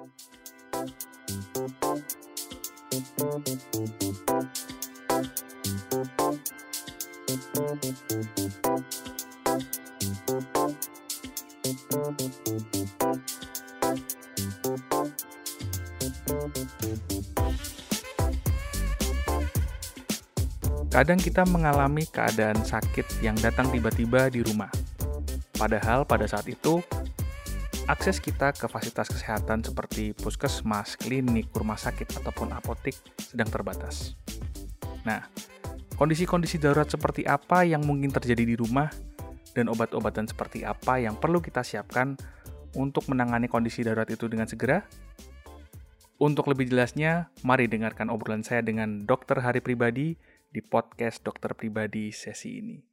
Kadang kita mengalami keadaan sakit yang datang tiba-tiba di rumah. Padahal pada saat itu, akses kita ke fasilitas kesehatan seperti puskesmas, klinik, rumah sakit, ataupun apotik sedang terbatas. Nah, kondisi-kondisi darurat seperti apa yang mungkin terjadi di rumah, dan obat-obatan seperti apa yang perlu kita siapkan untuk menangani kondisi darurat itu dengan segera? Untuk lebih jelasnya, mari dengarkan obrolan saya dengan Dr. Hari Pribadi, di podcast dokter pribadi sesi ini.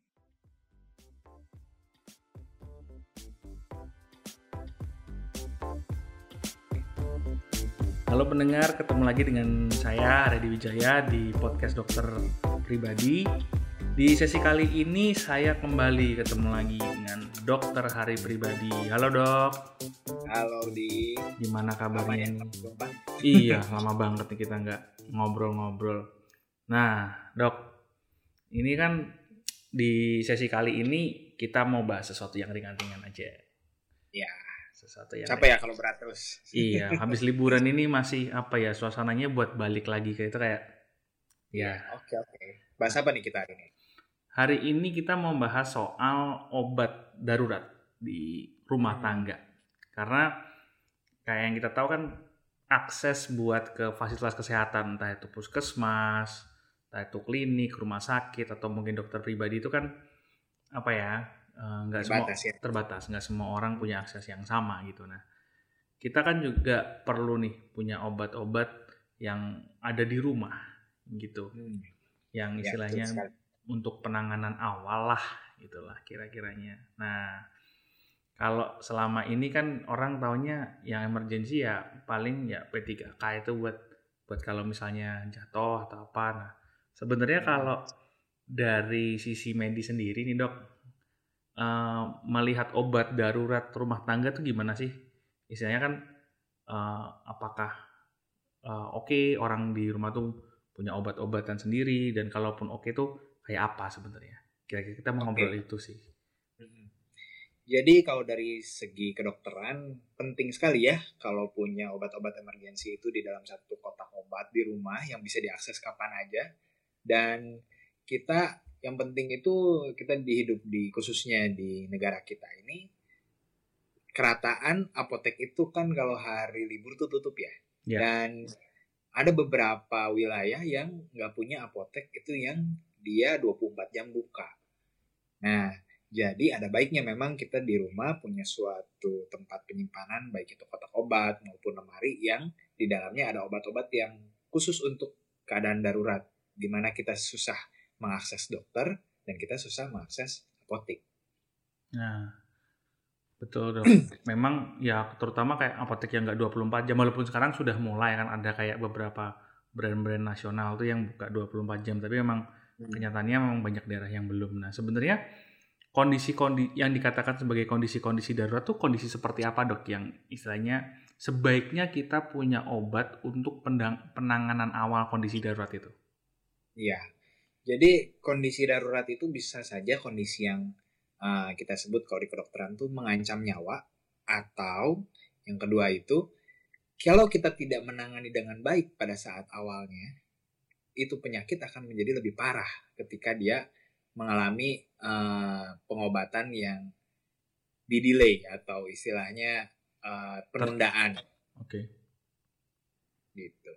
Halo pendengar, ketemu lagi dengan saya Redi Wijaya di podcast dokter pribadi. Di sesi kali ini saya kembali ketemu lagi dengan dokter Hari Pribadi. Halo dok. Halo di. Gimana kabarnya? Iya, lama banget nih kita nggak ngobrol-ngobrol. Nah, dok, ini kan di sesi kali ini kita mau bahas sesuatu yang ringan-ringan aja. Ya. Sesuatu yang capek ya kalau berat terus. Iya, habis liburan ini masih apa ya suasananya buat balik lagi kayak itu kayak ya. Oke oke. Bahas apa nih kita hari ini? Hari ini kita mau bahas soal obat darurat di rumah hmm. tangga. Karena kayak yang kita tahu kan akses buat ke fasilitas kesehatan entah itu puskesmas, entah itu klinik, rumah sakit atau mungkin dokter pribadi itu kan apa ya nggak uh, semua ya. terbatas. Nggak semua orang punya akses yang sama gitu. Nah kita kan juga perlu nih punya obat-obat yang ada di rumah gitu. Hmm. yang ya, istilahnya ya, untuk penanganan awal lah gitulah kira-kiranya. Nah kalau selama ini kan orang taunya yang emergency ya paling ya P3K itu buat buat kalau misalnya jatuh atau apa. Nah Sebenarnya kalau dari sisi medis sendiri nih dok, uh, melihat obat darurat rumah tangga tuh gimana sih? Istilahnya kan uh, apakah uh, oke okay, orang di rumah tuh punya obat-obatan sendiri dan kalaupun oke okay tuh kayak apa sebenarnya? Kira-kira kita mau okay. ngobrol itu sih. Jadi kalau dari segi kedokteran penting sekali ya kalau punya obat-obat emergensi itu di dalam satu kotak obat di rumah yang bisa diakses kapan aja dan kita yang penting itu kita dihidup di khususnya di negara kita ini kerataan apotek itu kan kalau hari libur tuh tutup ya yeah. dan ada beberapa wilayah yang nggak punya apotek itu yang dia 24 jam buka nah jadi ada baiknya memang kita di rumah punya suatu tempat penyimpanan baik itu kotak obat maupun lemari yang di dalamnya ada obat-obat yang khusus untuk keadaan darurat di mana kita susah mengakses dokter dan kita susah mengakses apotek. Nah, betul dok. Memang ya terutama kayak apotek yang nggak 24 jam walaupun sekarang sudah mulai kan ada kayak beberapa brand-brand nasional tuh yang buka 24 jam tapi memang hmm. kenyataannya memang banyak daerah yang belum. Nah, sebenarnya kondisi kondisi yang dikatakan sebagai kondisi-kondisi darurat tuh kondisi seperti apa dok yang istilahnya sebaiknya kita punya obat untuk penanganan awal kondisi darurat itu? Iya. Jadi kondisi darurat itu bisa saja kondisi yang uh, kita sebut kalau di kedokteran itu mengancam nyawa atau yang kedua itu kalau kita tidak menangani dengan baik pada saat awalnya itu penyakit akan menjadi lebih parah ketika dia mengalami uh, pengobatan yang didelay atau istilahnya uh, penundaan. Oke. Okay. Gitu.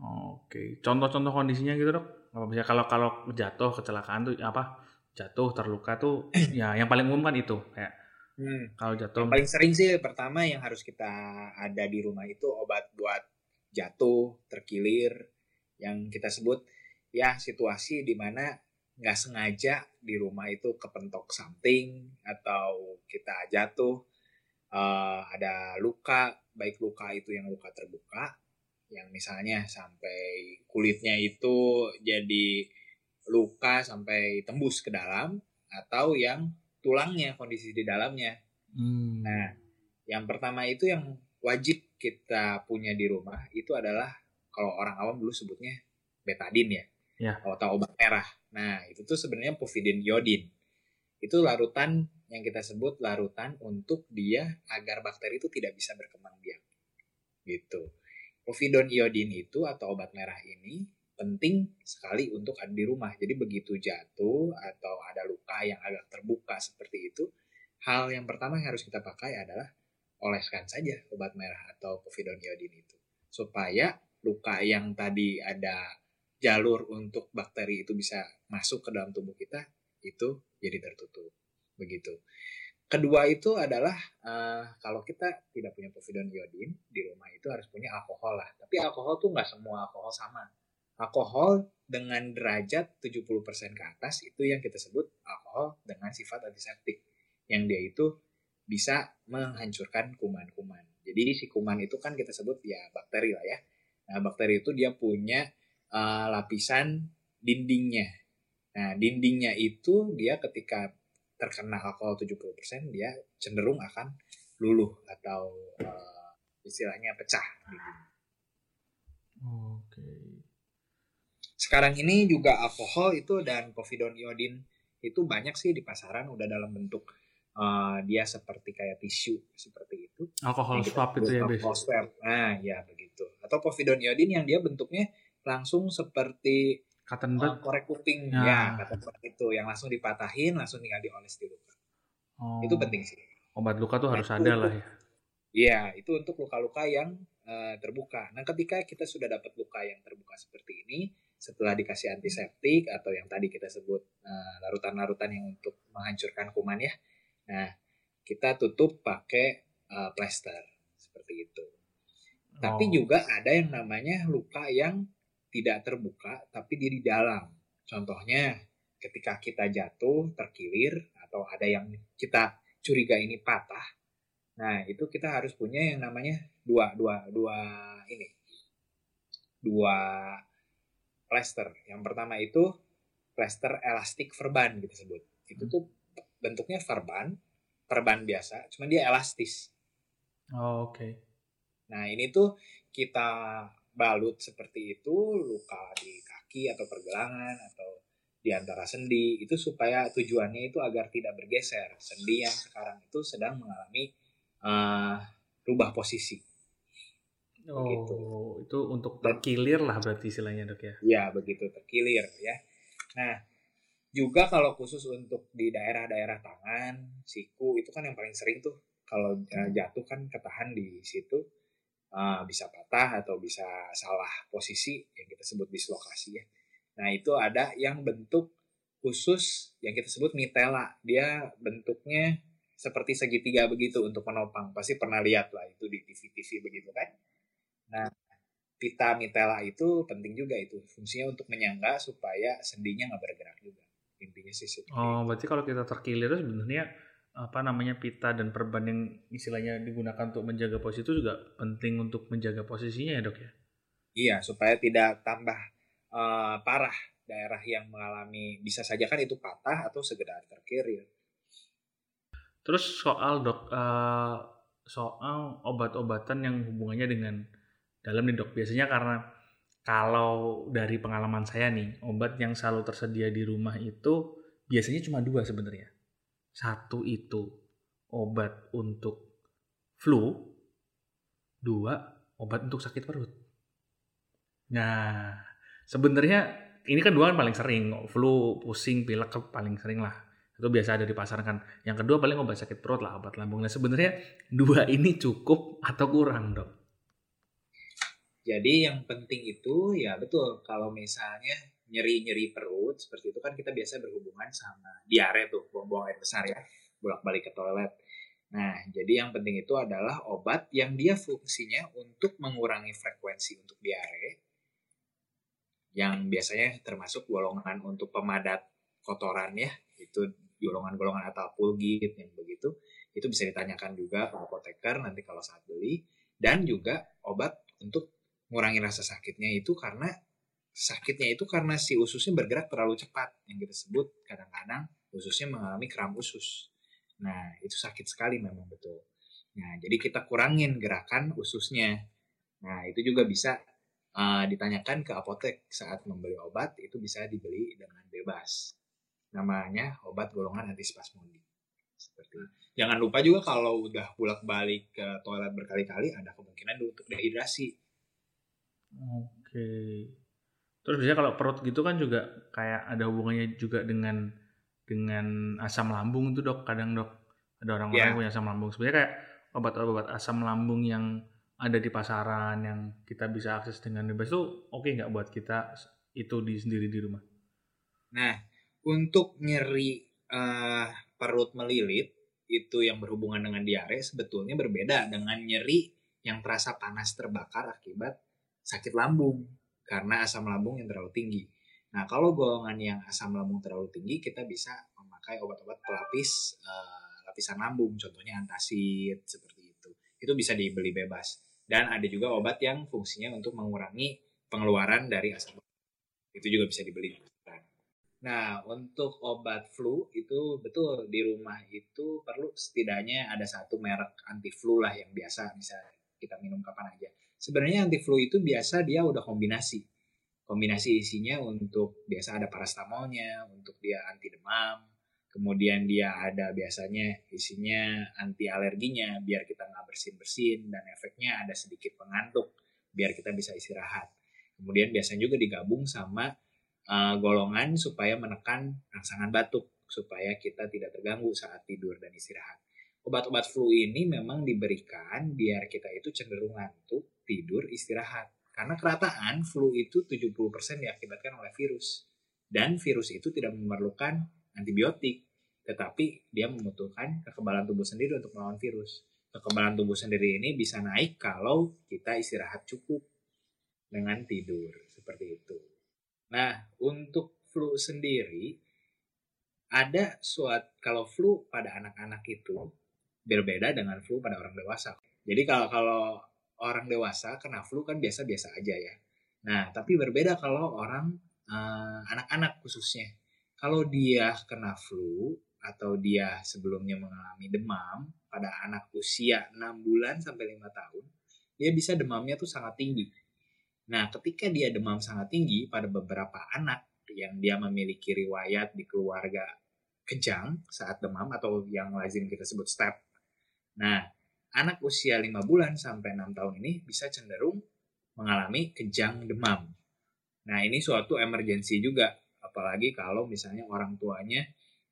Oke, contoh-contoh kondisinya gitu dok? Apa bisa kalau kalau jatuh kecelakaan tuh apa? Jatuh terluka tuh ya yang paling umum kan itu kayak hmm. kalau jatuh. Yang paling sering sih pertama yang harus kita ada di rumah itu obat buat jatuh, terkilir, yang kita sebut ya situasi di mana nggak sengaja di rumah itu kepentok something atau kita jatuh uh, ada luka baik luka itu yang luka terbuka yang misalnya sampai kulitnya itu jadi luka sampai tembus ke dalam atau yang tulangnya kondisi di dalamnya. Hmm. Nah, yang pertama itu yang wajib kita punya di rumah itu adalah kalau orang awam dulu sebutnya betadin ya, Ya. atau obat merah. Nah itu tuh sebenarnya povidin iodin. Itu larutan yang kita sebut larutan untuk dia agar bakteri itu tidak bisa berkembang biak. Gitu. Povidon iodin itu atau obat merah ini penting sekali untuk ada di rumah. Jadi begitu jatuh atau ada luka yang agak terbuka seperti itu, hal yang pertama yang harus kita pakai adalah oleskan saja obat merah atau povidon iodin itu. Supaya luka yang tadi ada jalur untuk bakteri itu bisa masuk ke dalam tubuh kita itu jadi tertutup. Begitu. Kedua itu adalah uh, kalau kita tidak punya povidon iodin di rumah itu harus punya alkohol lah. Tapi alkohol tuh nggak semua alkohol sama alkohol dengan derajat 70% ke atas itu yang kita sebut alkohol dengan sifat antiseptik. Yang dia itu bisa menghancurkan kuman-kuman. Jadi si kuman itu kan kita sebut ya bakteri lah ya. Nah, bakteri itu dia punya uh, lapisan dindingnya. Nah, dindingnya itu dia ketika terkena alkohol 70% dia cenderung akan luluh atau uh, istilahnya pecah dinding. Oke. Okay sekarang ini juga alkohol itu dan povidon iodin itu banyak sih di pasaran udah dalam bentuk uh, dia seperti kayak tisu seperti itu. Alkohol swab itu ya, Alkohol swab. Nah, ya begitu. Atau povidon iodin yang dia bentuknya langsung seperti cotton bud. Uh, korek kuping ya, ya cotton bud itu yang langsung dipatahin langsung tinggal dioles di luka. Oh. Itu penting sih. Obat luka tuh nah, harus ada lah ya. Iya, itu untuk luka-luka yang uh, terbuka. Nah, ketika kita sudah dapat luka yang terbuka seperti ini, setelah dikasih antiseptik atau yang tadi kita sebut eh, larutan-larutan uh, yang untuk menghancurkan kuman ya. Nah, kita tutup pakai uh, plester seperti itu. Oh. Tapi juga ada yang namanya luka yang tidak terbuka tapi di dalam. Contohnya ketika kita jatuh terkilir atau ada yang kita curiga ini patah. Nah, itu kita harus punya yang namanya dua dua dua ini. Dua plester. Yang pertama itu plester elastik verban gitu sebut. Itu tuh bentuknya verban, perban biasa, cuma dia elastis. Oh, oke. Okay. Nah, ini tuh kita balut seperti itu, luka di kaki atau pergelangan atau di antara sendi itu supaya tujuannya itu agar tidak bergeser. Sendi yang sekarang itu sedang mengalami uh, rubah posisi. Oh, begitu. itu untuk terkilir lah berarti istilahnya dok ya? Iya begitu terkilir ya. Nah juga kalau khusus untuk di daerah-daerah tangan, siku itu kan yang paling sering tuh kalau eh, jatuh kan ketahan di situ uh, bisa patah atau bisa salah posisi yang kita sebut dislokasi ya. Nah itu ada yang bentuk khusus yang kita sebut mitela. Dia bentuknya seperti segitiga begitu untuk menopang. Pasti pernah lihat lah itu di TV-TV begitu kan. Nah, pita mitela itu penting juga itu. Fungsinya untuk menyangga supaya sendinya nggak bergerak juga. Intinya sih seperti Oh, berarti kalau kita terkilir sebenarnya apa namanya pita dan perban yang istilahnya digunakan untuk menjaga posisi itu juga penting untuk menjaga posisinya ya dok ya? Iya, supaya tidak tambah uh, parah daerah yang mengalami bisa saja kan itu patah atau sekedar terkilir. Terus soal dok uh, soal obat-obatan yang hubungannya dengan dalam nih dok. Biasanya karena kalau dari pengalaman saya nih, obat yang selalu tersedia di rumah itu biasanya cuma dua sebenarnya. Satu itu obat untuk flu, dua obat untuk sakit perut. Nah, sebenarnya ini kan dua kan paling sering, flu, pusing, pilek paling sering lah. Itu biasa ada di pasaran kan. Yang kedua paling obat sakit perut lah, obat lambung. Nah sebenarnya dua ini cukup atau kurang dok? Jadi yang penting itu ya betul kalau misalnya nyeri-nyeri perut seperti itu kan kita biasa berhubungan sama diare tuh buang-buang air besar ya bolak-balik ke toilet. Nah jadi yang penting itu adalah obat yang dia fungsinya untuk mengurangi frekuensi untuk diare yang biasanya termasuk golongan untuk pemadat kotoran ya itu golongan-golongan atau pulgit yang begitu itu bisa ditanyakan juga ke apoteker nanti kalau saat beli dan juga obat untuk ngurangin rasa sakitnya itu karena sakitnya itu karena si ususnya bergerak terlalu cepat yang kita sebut kadang-kadang ususnya mengalami kram usus. Nah itu sakit sekali memang betul. Nah, jadi kita kurangin gerakan ususnya. Nah, itu juga bisa uh, ditanyakan ke apotek saat membeli obat, itu bisa dibeli dengan bebas. Namanya obat golongan antispasmodik. Seperti Jangan lupa juga kalau udah bolak balik ke toilet berkali-kali, ada kemungkinan untuk dehidrasi. Oke. Terus biasanya kalau perut gitu kan juga kayak ada hubungannya juga dengan dengan asam lambung itu dok kadang dok ada orang-orang yeah. punya asam lambung sebenarnya kayak obat-obat asam lambung yang ada di pasaran yang kita bisa akses dengan bebas itu oke okay nggak buat kita itu di sendiri di rumah? Nah, untuk nyeri uh, perut melilit itu yang berhubungan dengan diare sebetulnya berbeda dengan nyeri yang terasa panas terbakar akibat sakit lambung karena asam lambung yang terlalu tinggi. Nah, kalau golongan yang asam lambung terlalu tinggi, kita bisa memakai obat-obat pelapis uh, lapisan lambung, contohnya antacid seperti itu. Itu bisa dibeli bebas. Dan ada juga obat yang fungsinya untuk mengurangi pengeluaran dari asam Itu juga bisa dibeli. Nah, untuk obat flu itu betul di rumah itu perlu setidaknya ada satu merek anti flu lah yang biasa bisa kita minum kapan aja. Sebenarnya anti flu itu biasa dia udah kombinasi. Kombinasi isinya untuk biasa ada parastamolnya, untuk dia anti demam, kemudian dia ada biasanya isinya anti alerginya biar kita nggak bersin bersin dan efeknya ada sedikit pengantuk biar kita bisa istirahat kemudian biasanya juga digabung sama uh, golongan supaya menekan rangsangan batuk supaya kita tidak terganggu saat tidur dan istirahat obat-obat flu ini memang diberikan biar kita itu cenderung ngantuk tidur istirahat karena kerataan flu itu 70% diakibatkan oleh virus dan virus itu tidak memerlukan antibiotik, tetapi dia membutuhkan kekebalan tubuh sendiri untuk melawan virus. Kekebalan tubuh sendiri ini bisa naik kalau kita istirahat cukup dengan tidur, seperti itu. Nah, untuk flu sendiri, ada suat kalau flu pada anak-anak itu berbeda dengan flu pada orang dewasa. Jadi kalau kalau orang dewasa kena flu kan biasa-biasa aja ya. Nah, tapi berbeda kalau orang eh, anak-anak uh, khususnya. Kalau dia kena flu atau dia sebelumnya mengalami demam pada anak usia 6 bulan sampai 5 tahun, dia bisa demamnya tuh sangat tinggi. Nah, ketika dia demam sangat tinggi pada beberapa anak yang dia memiliki riwayat di keluarga kejang saat demam atau yang lazim kita sebut step. Nah, anak usia 5 bulan sampai 6 tahun ini bisa cenderung mengalami kejang demam. Nah, ini suatu emergensi juga apalagi kalau misalnya orang tuanya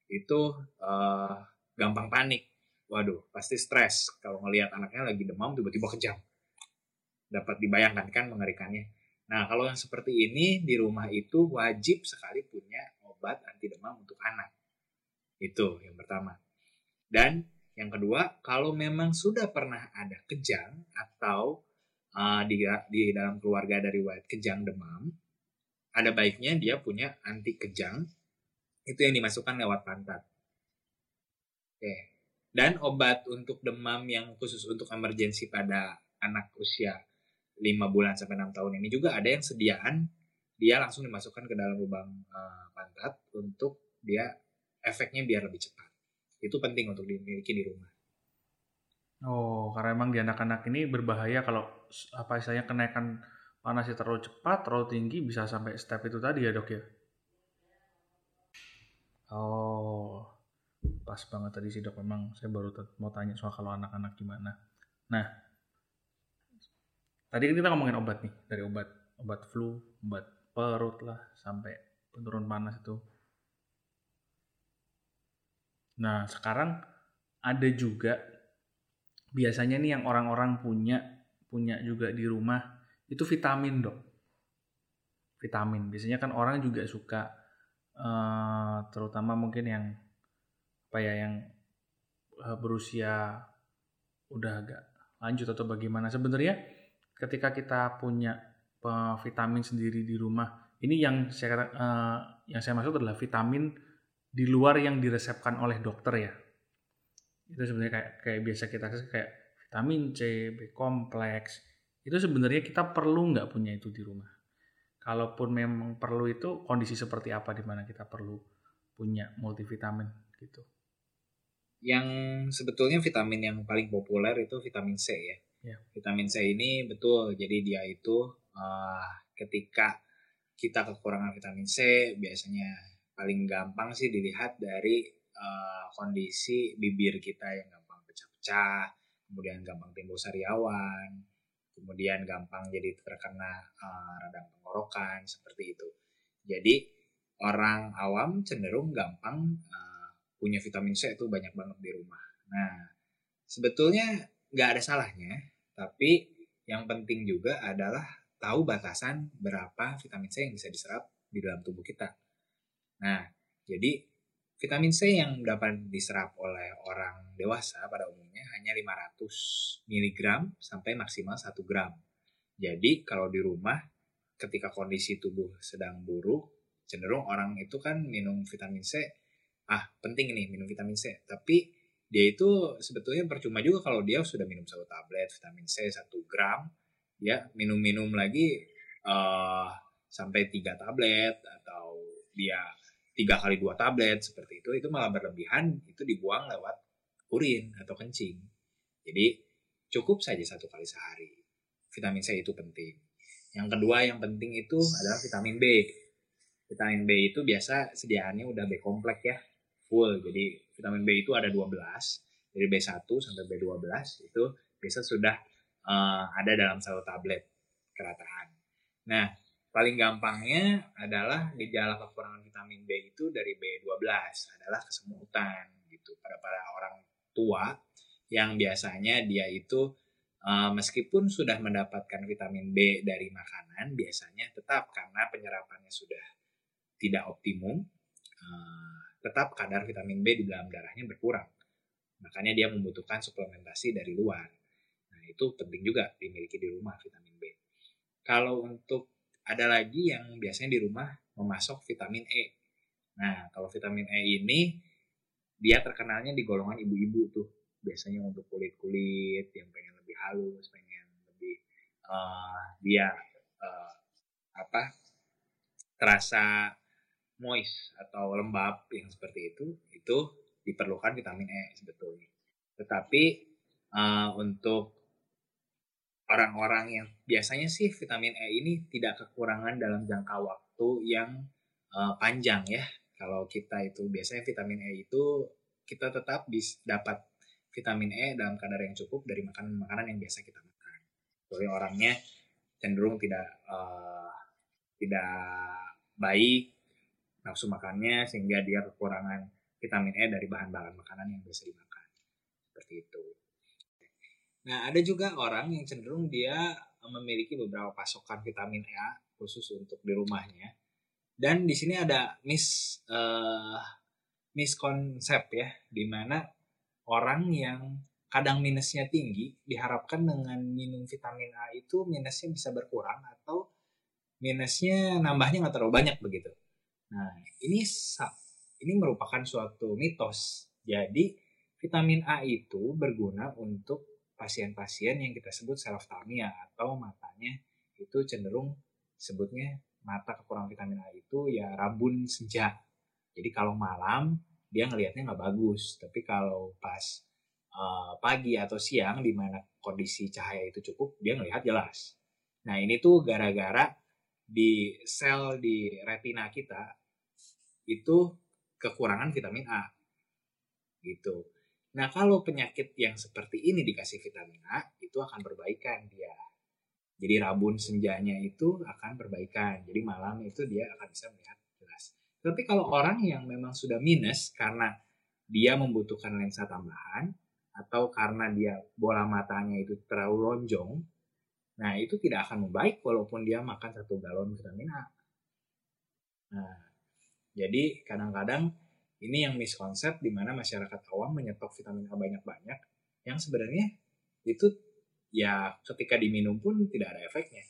itu uh, gampang panik. Waduh pasti stres. Kalau ngelihat anaknya lagi demam tiba-tiba kejam dapat dibayangkan kan mengerikannya. Nah kalau yang seperti ini di rumah itu wajib sekali punya obat anti demam untuk anak. Itu yang pertama. Dan yang kedua kalau memang sudah pernah ada kejang atau uh, di di dalam keluarga dari wajib kejang demam ada baiknya dia punya anti kejang itu yang dimasukkan lewat pantat. Oke. Dan obat untuk demam yang khusus untuk emergensi pada anak usia 5 bulan sampai 6 tahun ini juga ada yang sediaan dia langsung dimasukkan ke dalam lubang uh, pantat untuk dia efeknya biar lebih cepat. Itu penting untuk dimiliki di rumah. Oh, karena emang di anak-anak ini berbahaya kalau apa istilahnya kenaikan panasnya terlalu cepat, terlalu tinggi bisa sampai step itu tadi ya dok ya? Oh, pas banget tadi sih dok. Memang saya baru mau tanya soal kalau anak-anak gimana. Nah, tadi kan kita ngomongin obat nih. Dari obat, obat flu, obat perut lah, sampai penurun panas itu. Nah, sekarang ada juga biasanya nih yang orang-orang punya punya juga di rumah itu vitamin dok. Vitamin. Biasanya kan orang juga suka uh, terutama mungkin yang apa ya yang uh, berusia udah agak lanjut atau bagaimana. Sebenarnya ketika kita punya uh, vitamin sendiri di rumah ini yang saya uh, yang saya maksud adalah vitamin di luar yang diresepkan oleh dokter ya itu sebenarnya kayak kayak biasa kita kayak vitamin C, B kompleks itu sebenarnya kita perlu nggak punya itu di rumah kalaupun memang perlu itu kondisi seperti apa di mana kita perlu punya multivitamin gitu. yang sebetulnya vitamin yang paling populer itu vitamin C ya. Ya. Vitamin C ini betul, jadi dia itu uh, ketika kita kekurangan vitamin C biasanya paling gampang sih dilihat dari uh, kondisi bibir kita yang gampang pecah-pecah, kemudian gampang timbul sariawan, kemudian gampang jadi terkena uh, radang tenggorokan seperti itu. Jadi orang awam cenderung gampang uh, punya vitamin C itu banyak banget di rumah. Nah, sebetulnya nggak ada salahnya, tapi yang penting juga adalah tahu batasan berapa vitamin C yang bisa diserap di dalam tubuh kita. Nah, jadi vitamin C yang dapat diserap oleh orang dewasa pada umumnya hanya 500 mg sampai maksimal 1 gram. Jadi kalau di rumah ketika kondisi tubuh sedang buruk, cenderung orang itu kan minum vitamin C, ah penting nih minum vitamin C, tapi dia itu sebetulnya percuma juga kalau dia sudah minum satu tablet vitamin C 1 gram, ya minum-minum lagi uh, sampai tiga tablet atau dia tiga kali dua tablet seperti itu itu malah berlebihan itu dibuang lewat urin atau kencing. Jadi cukup saja satu kali sehari. Vitamin C itu penting. Yang kedua yang penting itu adalah vitamin B. Vitamin B itu biasa sediaannya udah B kompleks ya full. Jadi vitamin B itu ada 12 dari B1 sampai B12 itu biasa sudah uh, ada dalam satu tablet kerataan. Nah, paling gampangnya adalah gejala kekurangan vitamin B itu dari B12 adalah kesemutan gitu pada para orang tua yang biasanya dia itu uh, meskipun sudah mendapatkan vitamin B dari makanan biasanya tetap karena penyerapannya sudah tidak optimum uh, tetap kadar vitamin B di dalam darahnya berkurang makanya dia membutuhkan suplementasi dari luar itu penting juga dimiliki di rumah vitamin B. Kalau untuk ada lagi yang biasanya di rumah memasok vitamin E. Nah, kalau vitamin E ini dia terkenalnya di golongan ibu-ibu tuh. Biasanya untuk kulit-kulit yang pengen lebih halus, pengen lebih uh, dia uh, apa terasa moist atau lembab yang seperti itu, itu diperlukan vitamin E sebetulnya. Tetapi uh, untuk orang-orang yang biasanya sih vitamin E ini tidak kekurangan dalam jangka waktu yang uh, panjang ya. Kalau kita itu biasanya vitamin E itu kita tetap bisa dapat vitamin E dalam kadar yang cukup dari makanan-makanan yang biasa kita makan. Jadi orangnya cenderung tidak uh, tidak baik nafsu makannya sehingga dia kekurangan vitamin E dari bahan-bahan makanan yang biasa dimakan. Seperti itu. Nah, ada juga orang yang cenderung dia memiliki beberapa pasokan vitamin E khusus untuk di rumahnya. Dan di sini ada mis uh, miskonsep ya, di mana orang yang kadang minusnya tinggi diharapkan dengan minum vitamin A itu minusnya bisa berkurang atau minusnya nambahnya nggak terlalu banyak begitu. Nah, ini ini merupakan suatu mitos. Jadi, vitamin A itu berguna untuk pasien-pasien yang kita sebut seloftalmia atau matanya itu cenderung sebutnya mata kekurangan vitamin A itu ya rabun senja. Jadi kalau malam dia ngelihatnya nggak bagus, tapi kalau pas uh, pagi atau siang di mana kondisi cahaya itu cukup dia ngelihat jelas. Nah ini tuh gara-gara di sel di retina kita itu kekurangan vitamin A gitu. Nah, kalau penyakit yang seperti ini dikasih vitamin A, itu akan berbaikan dia. Jadi rabun senjanya itu akan berbaikan. Jadi malam itu dia akan bisa melihat jelas. Tapi kalau orang yang memang sudah minus karena dia membutuhkan lensa tambahan atau karena dia bola matanya itu terlalu lonjong, nah itu tidak akan membaik walaupun dia makan satu galon vitamin A. Nah, jadi kadang-kadang ini yang miskonsep di mana masyarakat awam menyetok vitamin A banyak-banyak yang sebenarnya itu ya ketika diminum pun tidak ada efeknya.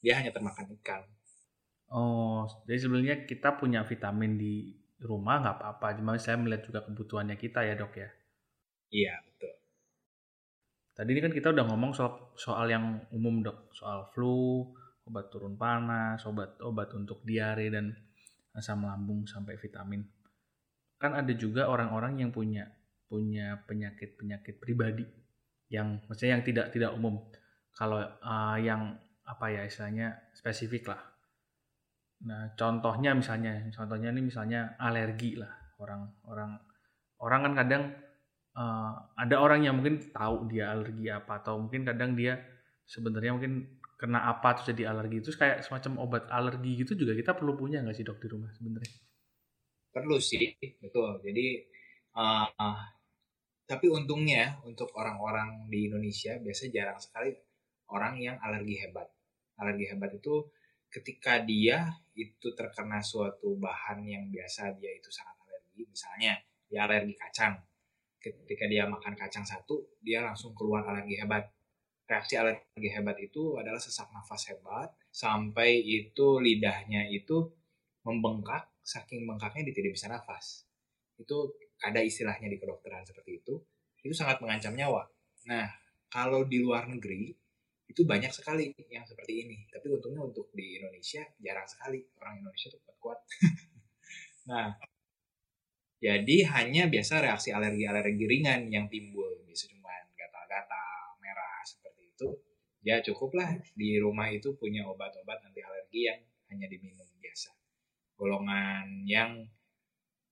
Dia hanya termakan ikan. Oh, jadi sebenarnya kita punya vitamin di rumah nggak apa-apa. Cuma saya melihat juga kebutuhannya kita ya dok ya. Iya betul. Tadi ini kan kita udah ngomong soal soal yang umum dok, soal flu, obat turun panas, obat obat untuk diare dan asam lambung sampai vitamin kan ada juga orang-orang yang punya punya penyakit-penyakit pribadi yang maksudnya yang tidak tidak umum. Kalau uh, yang apa ya istilahnya spesifik lah. Nah, contohnya misalnya, contohnya ini misalnya alergi lah. Orang orang orang kan kadang uh, ada orang yang mungkin tahu dia alergi apa atau mungkin kadang dia sebenarnya mungkin kena apa terus jadi alergi itu kayak semacam obat alergi gitu juga kita perlu punya nggak sih dok di rumah sebenarnya? Perlu sih, betul. Jadi uh, uh, tapi untungnya untuk orang-orang di Indonesia biasa jarang sekali orang yang alergi hebat. Alergi hebat itu ketika dia itu terkena suatu bahan yang biasa dia itu sangat alergi, misalnya dia alergi kacang. Ketika dia makan kacang satu, dia langsung keluar alergi hebat. Reaksi alergi hebat itu adalah sesak nafas hebat, sampai itu lidahnya itu membengkak, saking bengkaknya dia tidak bisa nafas. Itu ada istilahnya di kedokteran seperti itu. Itu sangat mengancam nyawa. Nah, kalau di luar negeri, itu banyak sekali yang seperti ini. Tapi untungnya untuk di Indonesia jarang sekali orang Indonesia tuh kuat-kuat. nah, jadi hanya biasa reaksi alergi-alergi ringan yang timbul, bisa cuma gatal-gatal, merah seperti itu. Ya cukuplah di rumah itu punya obat-obat anti alergi yang hanya diminum. Golongan yang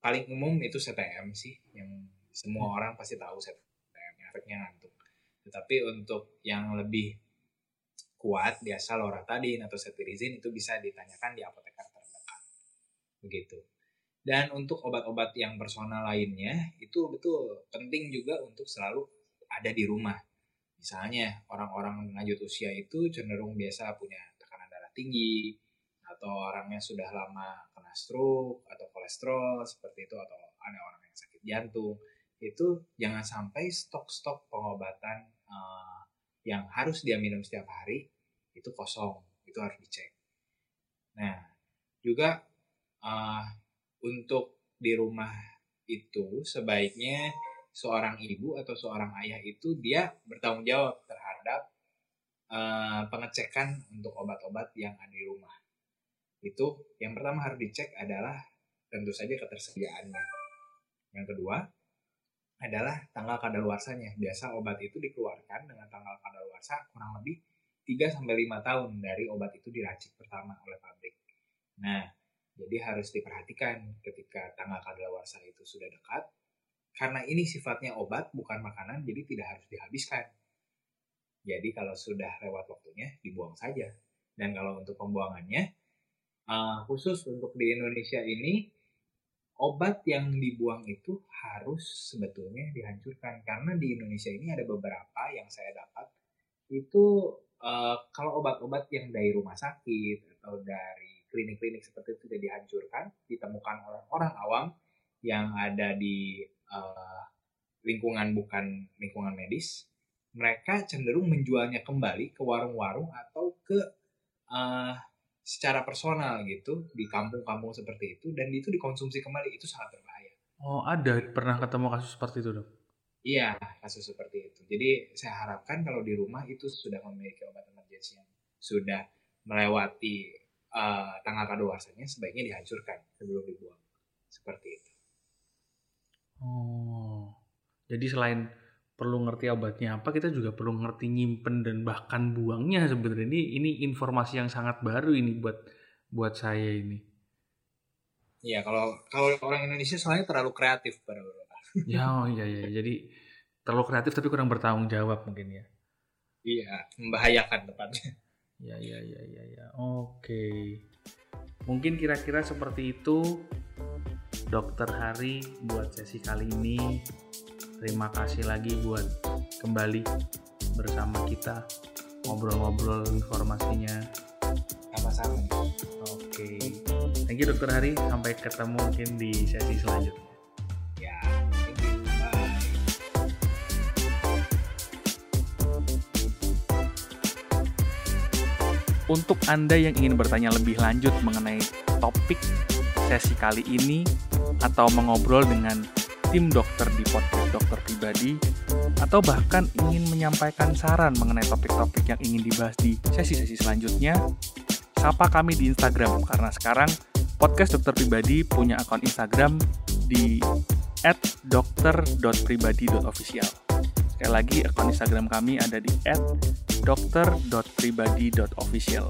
paling umum itu CTM sih, yang semua orang pasti tahu CTM, efeknya ngantuk. Tetapi untuk yang lebih kuat biasa loratadin atau cetirizin itu bisa ditanyakan di apoteker terdekat. Begitu. Dan untuk obat-obat yang personal lainnya itu betul penting juga untuk selalu ada di rumah. Misalnya orang-orang lanjut usia itu cenderung biasa punya tekanan darah tinggi atau orangnya sudah lama kena stroke atau kolesterol seperti itu atau ada orang yang sakit jantung itu jangan sampai stok-stok pengobatan uh, yang harus dia minum setiap hari itu kosong itu harus dicek. Nah juga uh, untuk di rumah itu sebaiknya seorang ibu atau seorang ayah itu dia bertanggung jawab terhadap uh, pengecekan untuk obat-obat yang ada di rumah itu yang pertama harus dicek adalah tentu saja ketersediaannya yang kedua adalah tanggal kadaluarsanya. Biasa obat itu dikeluarkan dengan tanggal kadaluarsa kurang lebih 3 sampai 5 tahun dari obat itu diracik pertama oleh pabrik. Nah, jadi harus diperhatikan ketika tanggal kadaluarsa itu sudah dekat karena ini sifatnya obat bukan makanan jadi tidak harus dihabiskan. Jadi kalau sudah lewat waktunya dibuang saja. Dan kalau untuk pembuangannya uh, khusus untuk di Indonesia ini obat yang dibuang itu harus sebetulnya dihancurkan. Karena di Indonesia ini ada beberapa yang saya dapat. Itu uh, kalau obat-obat yang dari rumah sakit atau dari klinik-klinik seperti itu tidak dihancurkan ditemukan oleh orang awam yang ada di uh, lingkungan bukan lingkungan medis mereka cenderung menjualnya kembali ke warung-warung atau ke uh, secara personal gitu di kampung-kampung seperti itu dan itu dikonsumsi kembali itu sangat berbahaya. Oh ada pernah ketemu kasus seperti itu dok? Iya kasus seperti itu. Jadi saya harapkan kalau di rumah itu sudah memiliki obat emergensi yang sudah melewati uh, tanggal kadaluarsanya sebaiknya dihancurkan sebelum dibuang seperti itu. Oh jadi selain perlu ngerti obatnya apa kita juga perlu ngerti nyimpen dan bahkan buangnya sebenarnya. Ini ini informasi yang sangat baru ini buat buat saya ini. Iya kalau kalau orang Indonesia soalnya terlalu kreatif pada ya oh, iya iya jadi terlalu kreatif tapi kurang bertanggung jawab mungkin ya. Iya membahayakan tepatnya ya ya ya ya ya. Oke. Mungkin kira-kira seperti itu dokter Hari buat sesi kali ini terima kasih lagi buat kembali bersama kita ngobrol-ngobrol informasinya. Sama-sama. Oke. Okay. thank you dokter Hari. Sampai ketemu mungkin di sesi selanjutnya. Ya untuk Anda yang ingin bertanya lebih lanjut mengenai topik sesi kali ini atau mengobrol dengan tim dokter di podcast dokter pribadi, atau bahkan ingin menyampaikan saran mengenai topik-topik yang ingin dibahas di sesi-sesi selanjutnya, sapa kami di Instagram karena sekarang podcast dokter pribadi punya akun Instagram di at dokter.pribadi.official. Sekali lagi, akun Instagram kami ada di at dokter.pribadi.official.